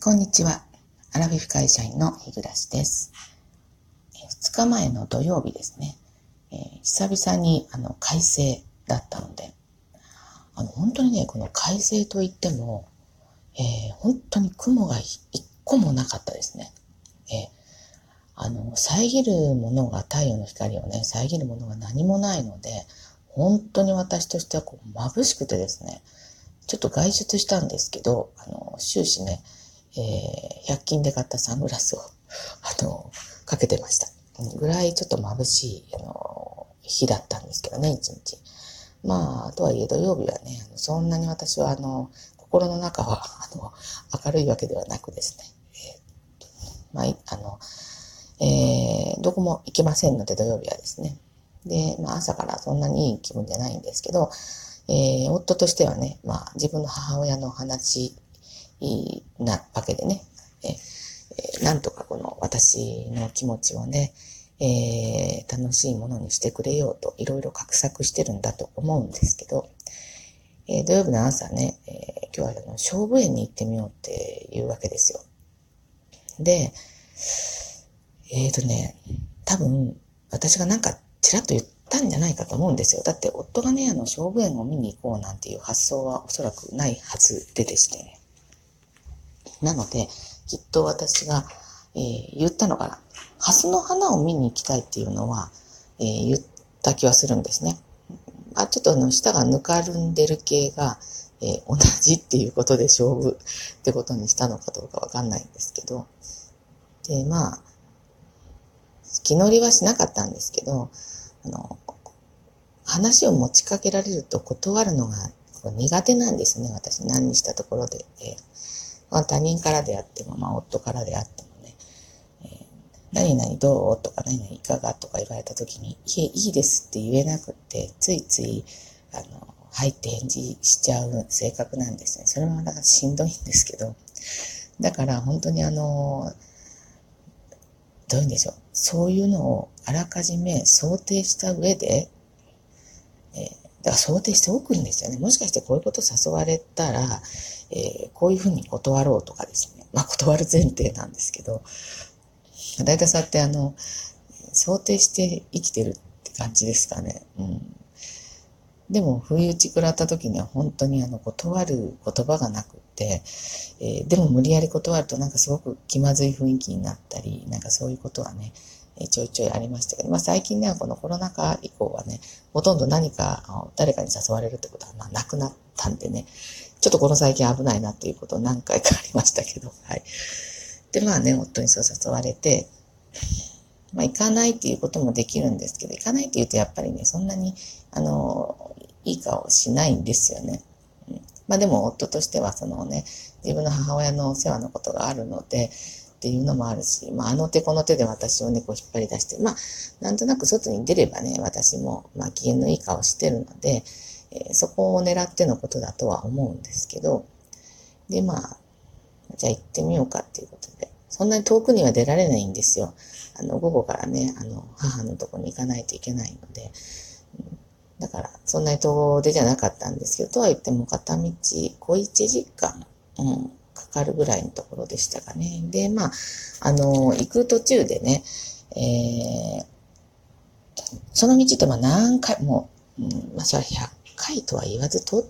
こんにちは。アラフィフ会社員の日暮です。2日前の土曜日ですね。えー、久々にあの快晴だったので、あの本当にね、この快晴といっても、えー、本当に雲が一個もなかったですね。えー、あの、遮るものが太陽の光をね、遮るものが何もないので、本当に私としてはこう眩しくてですね、ちょっと外出したんですけど、あの、終始ね、えー、100均で買ったサングラスを、あの、かけてました。ぐらいちょっと眩しい、あの、日だったんですけどね、一日。まあ、とはいえ土曜日はね、そんなに私は、あの、心の中は、あの、明るいわけではなくですね、えー、まあ、あの、えー、どこも行けませんので、土曜日はですね。で、まあ、朝からそんなにいい気分じゃないんですけど、えー、夫としてはね、まあ、自分の母親の話なわけでね、えー、なんとかこの私の気持ちをね、えー、楽しいものにしてくれようといろいろ画策してるんだと思うんですけど、えー、土曜日の朝ね、えー、今日はあの勝負園に行ってみようっていうわけですよ。で、えっ、とね、多分私がなんかちらっと言ったんじゃないかと思うんですよ。だって夫がね、あの勝負園を見に行こうなんていう発想はおそらくないはずででしてね。なので、きっと私が、えー、言ったのかな。ハスの花を見に行きたいっていうのは、えー、言った気はするんですね。あ、ちょっとあの、舌がぬかるんでる系が、えー、同じっていうことで勝負 ってことにしたのかどうかわかんないんですけど。で、まあ、気乗りはしなかったんですけど、あの、話を持ちかけられると断るのが苦手なんですね、私。何にしたところで。えーまあ、他人からであっても、まあ、夫からであってもね、えー、何々どうとか、何々いかがとか言われた時に、いえ、いいですって言えなくって、ついつい、あの、はいって返事しちゃう性格なんですね。それもなんかしんどいんですけど、だから本当にあの、どういうんでしょう。そういうのをあらかじめ想定した上で、だから想定しておくんですよね。もしかしてこういうこと誘われたら、えー、こういうふうに断ろうとかですね。まあ断る前提なんですけど、大体そうやってあの、想定して生きてるって感じですかね。うん。でも、不意打ち食らった時には本当にあの、断る言葉がなくって、えー、でも無理やり断るとなんかすごく気まずい雰囲気になったり、なんかそういうことはね、えちょいちょいありましたけど、まあ最近ね、このコロナ禍以降はね、ほとんど何か、誰かに誘われるってことはまあなくなったんでね、ちょっとこの最近危ないなっていうこと何回かありましたけど、はい。で、まあね、夫にそう誘われて、まあ行かないっていうこともできるんですけど、行かないって言うとやっぱりね、そんなに、あの、いい顔しないんですよね。うん、まあでも夫としてはそのね、自分の母親のお世話のことがあるので、っていうのもあるし、まあ、あの手この手で私をね、こう引っ張り出して、まあ、なんとなく外に出ればね、私も、まあ、機嫌のいい顔してるので、えー、そこを狙ってのことだとは思うんですけど、で、まあ、じゃあ行ってみようかっていうことで、そんなに遠くには出られないんですよ。あの、午後からね、あの、母のとこに行かないといけないので、だから、そんなに遠出じゃなかったんですけど、とは言っても片道小1時間、うん、かかるぐらいのところでしたかね。で、まあ、あの、行く途中でね、えー、その道ってまあ何回も、うん、まあ、それは100回とは言わず通っ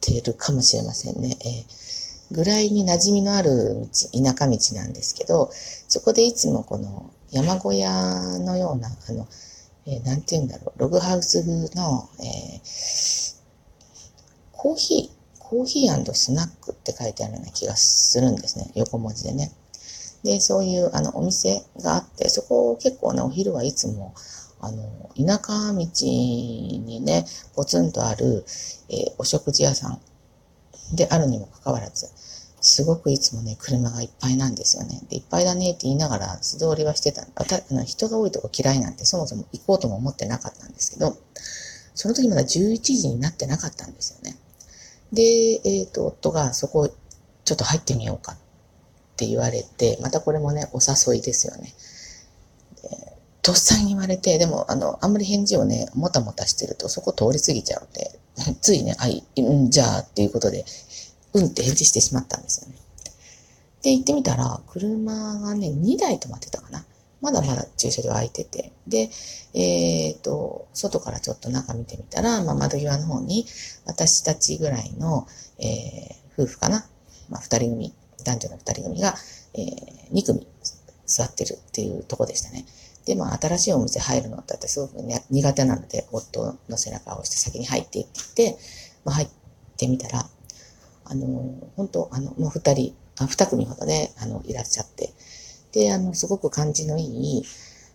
てるかもしれませんね。えー、ぐらいに馴染みのある道、田舎道なんですけど、そこでいつもこの山小屋のような、あの、えー、なんて言うんだろう、ログハウスの、えー、コーヒー、コーヒースナックって書いてあるような気がするんですね。横文字でね。で、そういうあのお店があって、そこを結構ね、お昼はいつも、あの、田舎道にね、ポツンとある、えー、お食事屋さんであるにもかかわらず、すごくいつもね、車がいっぱいなんですよね。で、いっぱいだねって言いながら素通りはしてた。あたあの人が多いとこ嫌いなんてそもそも行こうとも思ってなかったんですけど、その時まだ11時になってなかったんですよね。で、えっ、ー、と、夫がそこちょっと入ってみようかって言われて、またこれもね、お誘いですよね。とっさに言われて、でも、あの、あんまり返事をね、もたもたしてると、そこ通り過ぎちゃうんで、ついね、あい、うん、じゃあっていうことで、うんって返事してしまったんですよね。で、行ってみたら、車がね、2台止まってたかな。まだまだ駐車場空いてて。で、えっ、ー、と、外からちょっと中見てみたら、まあ、窓際の方に、私たちぐらいの、えー、夫婦かな。まあ、二人組、男女の二人組が、えー、2組座ってるっていうとこでしたね。で、まあ、新しいお店入るのってすごく、ね、苦手なので、夫の背中を押して先に入ってって言って、まあ、入ってみたら、あの、本当あの、もう二人、あ二組ほどね、あの、いらっしゃって、で、あの、すごく感じのいい、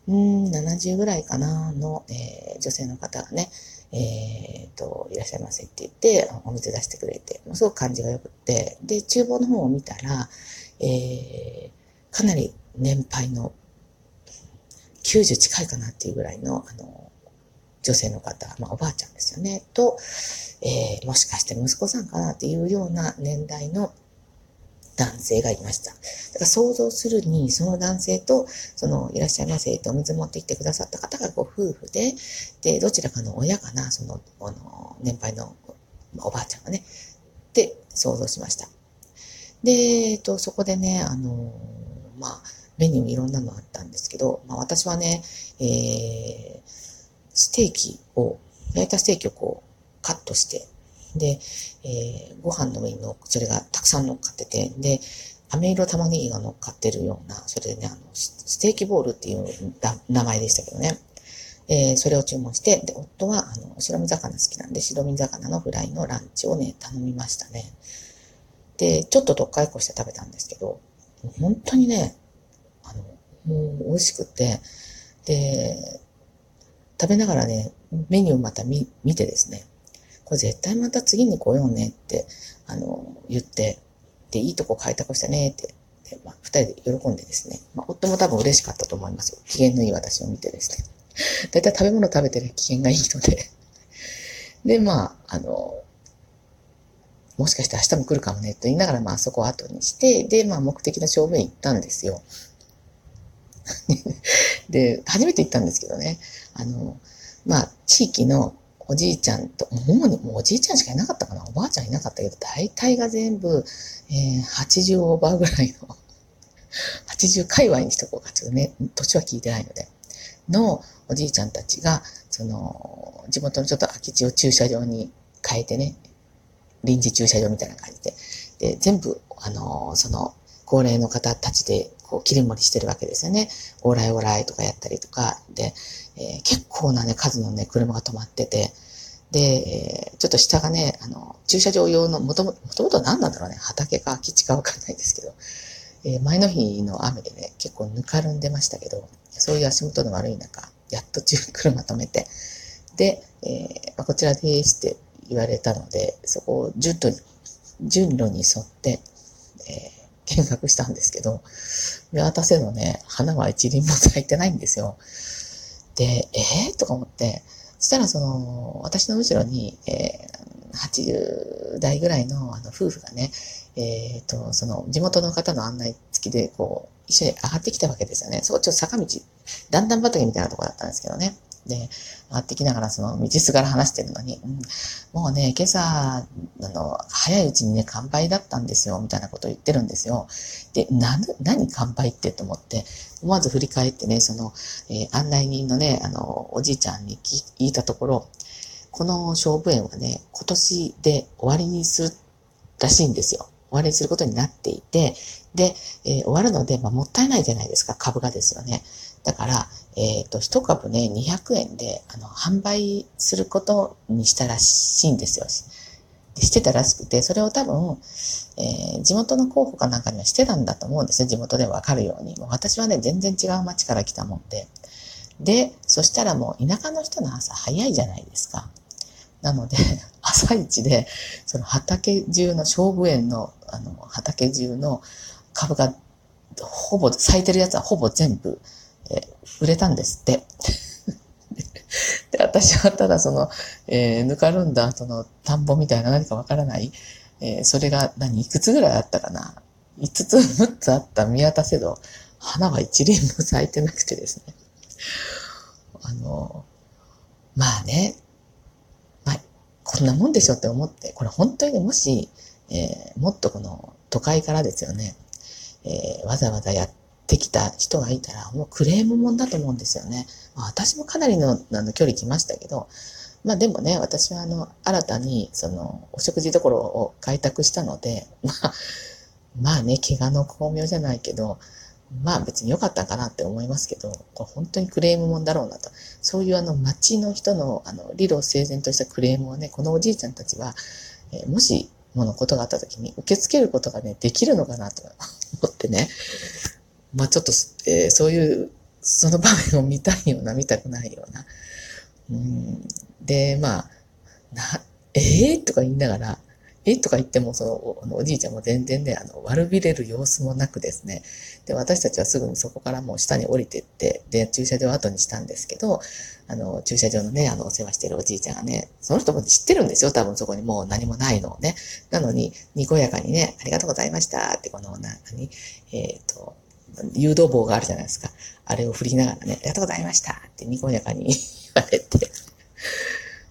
うん、70ぐらいかな、の、えー、女性の方がね、えっ、ー、と、いらっしゃいませって言って、お水出してくれて、もうすごく感じが良くて、で、厨房の方を見たら、えー、かなり年配の、90近いかなっていうぐらいの、あの、女性の方、まあ、おばあちゃんですよね、と、えー、もしかして息子さんかなっていうような年代の男性がいました。だから想像するに、その男性と、その、いらっしゃいませとお水持ってきてくださった方がご夫婦で、で、どちらかの親かな、その、あの、年配のおばあちゃんがね、って想像しました。で、えっと、そこでね、あの、まあ、メニューいろんなのあったんですけど、まあ私はね、えー、ステーキを、焼いたステーキをこう、カットして、で、えー、ご飯の上にの、それがたくさん乗っかってて、で、飴色玉ねぎが乗っかってるような、それでね、あの、ステーキボールっていう名前でしたけどね。えー、それを注文して、で、夫は、あの、白身魚好きなんで、白身魚のフライのランチをね、頼みましたね。で、ちょっとどっかいこして食べたんですけど、本当にね、あの、もう美味しくて、で、食べながらね、メニューまた見見てですね、これ絶対また次に来ようねって、あの、言って、で、いいとこ開拓したねって、で、まあ、二人で喜んでですね、まあ、夫も多分嬉しかったと思いますよ。機嫌のいい私を見てですね。だいたい食べ物食べてる機嫌がいいので で、まあ、あの、もしかして明日も来るかもねと言いながら、まあそこを後にして、で、まあ目的の勝負へ行ったんですよ。で、初めて行ったんですけどね、あの、まあ地域のおじいちゃんと、主にもうおじいちゃんしかいなかったかな、おばあちゃんいなかったけど、大体が全部、えー、80オーバーぐらいの、80界隈にしとこうか、ちょっとね、年は聞いてないので、のおじいちゃんたちが、その、地元のちょっと空き地を駐車場に変えてね、臨時駐車場みたいな感じで、で、全部、あの、その、高齢の方たちで、こう、切り盛りしてるわけですよね。オーライオーライとかやったりとか、で、えー、結構なね、数のね、車が止まってて、で、えー、ちょっと下がね、あの、駐車場用の、もともと、もと何なんだろうね、畑か空き地かわかんないですけど、えー、前の日の雨でね、結構ぬかるんでましたけど、そういう足元の悪い中、やっと中車止めて、で、えー、こちらですって言われたので、そこを順路に、順路に沿って、えー、見学したんですけど、見渡せのね、花は一輪も咲いてないんですよ。で、えー、とか思って、そしたらその、私の後ろに、えー、80代ぐらいのあの夫婦がね、えっ、ー、と、その地元の方の案内付きで、こう、一緒に上がってきたわけですよね。そこちょっと坂道、段々畑みたいなとこだったんですけどね。で、上がってきながらその道すがら話してるのに、うん、もうね、今朝、あの、早いうちにね、乾杯だったんですよ、みたいなことを言ってるんですよ。で、な、何乾杯ってと思って、思わず振り返ってね、その、えー、案内人のね、あの、おじいちゃんに聞いたところ、この勝負園はね、今年で終わりにするらしいんですよ。終わりにすることになっていて、で、えー、終わるので、まあ、もったいないじゃないですか、株がですよね。だから、えっ、ー、と、一株ね、200円で、あの、販売することにしたらしいんですよ。してたらしくて、それを多分、えー、地元の候補かなんかにはしてたんだと思うんですよ。地元でわかるように。もう私はね、全然違う町から来たもんで。で、そしたらもう田舎の人の朝早いじゃないですか。なので、朝一で、その畑中の勝負園の、あの、畑中の株が、ほぼ、咲いてるやつはほぼ全部、え売れたんですって。で、私はただその、えー、ぬかるんだその田んぼみたいな何かわからない、えー、それが何、いくつぐらいあったかな？5つ、6つあった見渡せど、花は一輪も咲いてなくてですね。あの、まあね、まあ、こんなもんでしょって思って、これ本当にもし、えー、もっとこの都会からですよね、えー、わざわざやってってきた人がいたら、もうクレームもんだと思うんですよね。まあ、私もかなりのあの距離来ましたけど、まあでもね、私はあの、新たに、その、お食事どころを開拓したので、まあ、まあね、怪我の巧妙じゃないけど、まあ別に良かったかなって思いますけど、これ本当にクレームもんだろうなと。そういうあの街の人のあの理路整然としたクレームをね、このおじいちゃんたちは、えー、もしものことがあった時に受け付けることがね、できるのかなと思ってね。まあちょっと、えー、そういう、その場面を見たいような、見たくないような。うん、で、まあ、な、ええー、とか言いながら、えとか言っても、その、おじいちゃんも全然ね、あの、悪びれる様子もなくですね。で、私たちはすぐにそこからもう下に降りてって、で、駐車場を後にしたんですけど、あの、駐車場のね、あの、お世話してるおじいちゃんがね、その人も知ってるんですよ、多分そこにもう何もないのをね。なのに、にこやかにね、ありがとうございましたって、この、な、に、えっ、ー、と、誘導棒があるじゃないですか。あれを振りながらね、ありがとうございましたってにこやかに 言われて、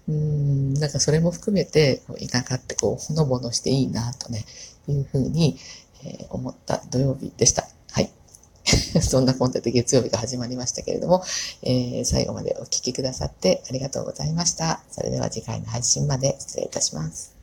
うん、なんかそれも含めて、田舎ってこう、ほのぼのしていいなとね、いうふうに、えー、思った土曜日でした。はい。そんなコンテンツ月曜日が始まりましたけれども、えー、最後までお聴きくださってありがとうございました。それでは次回の配信まで失礼いたします。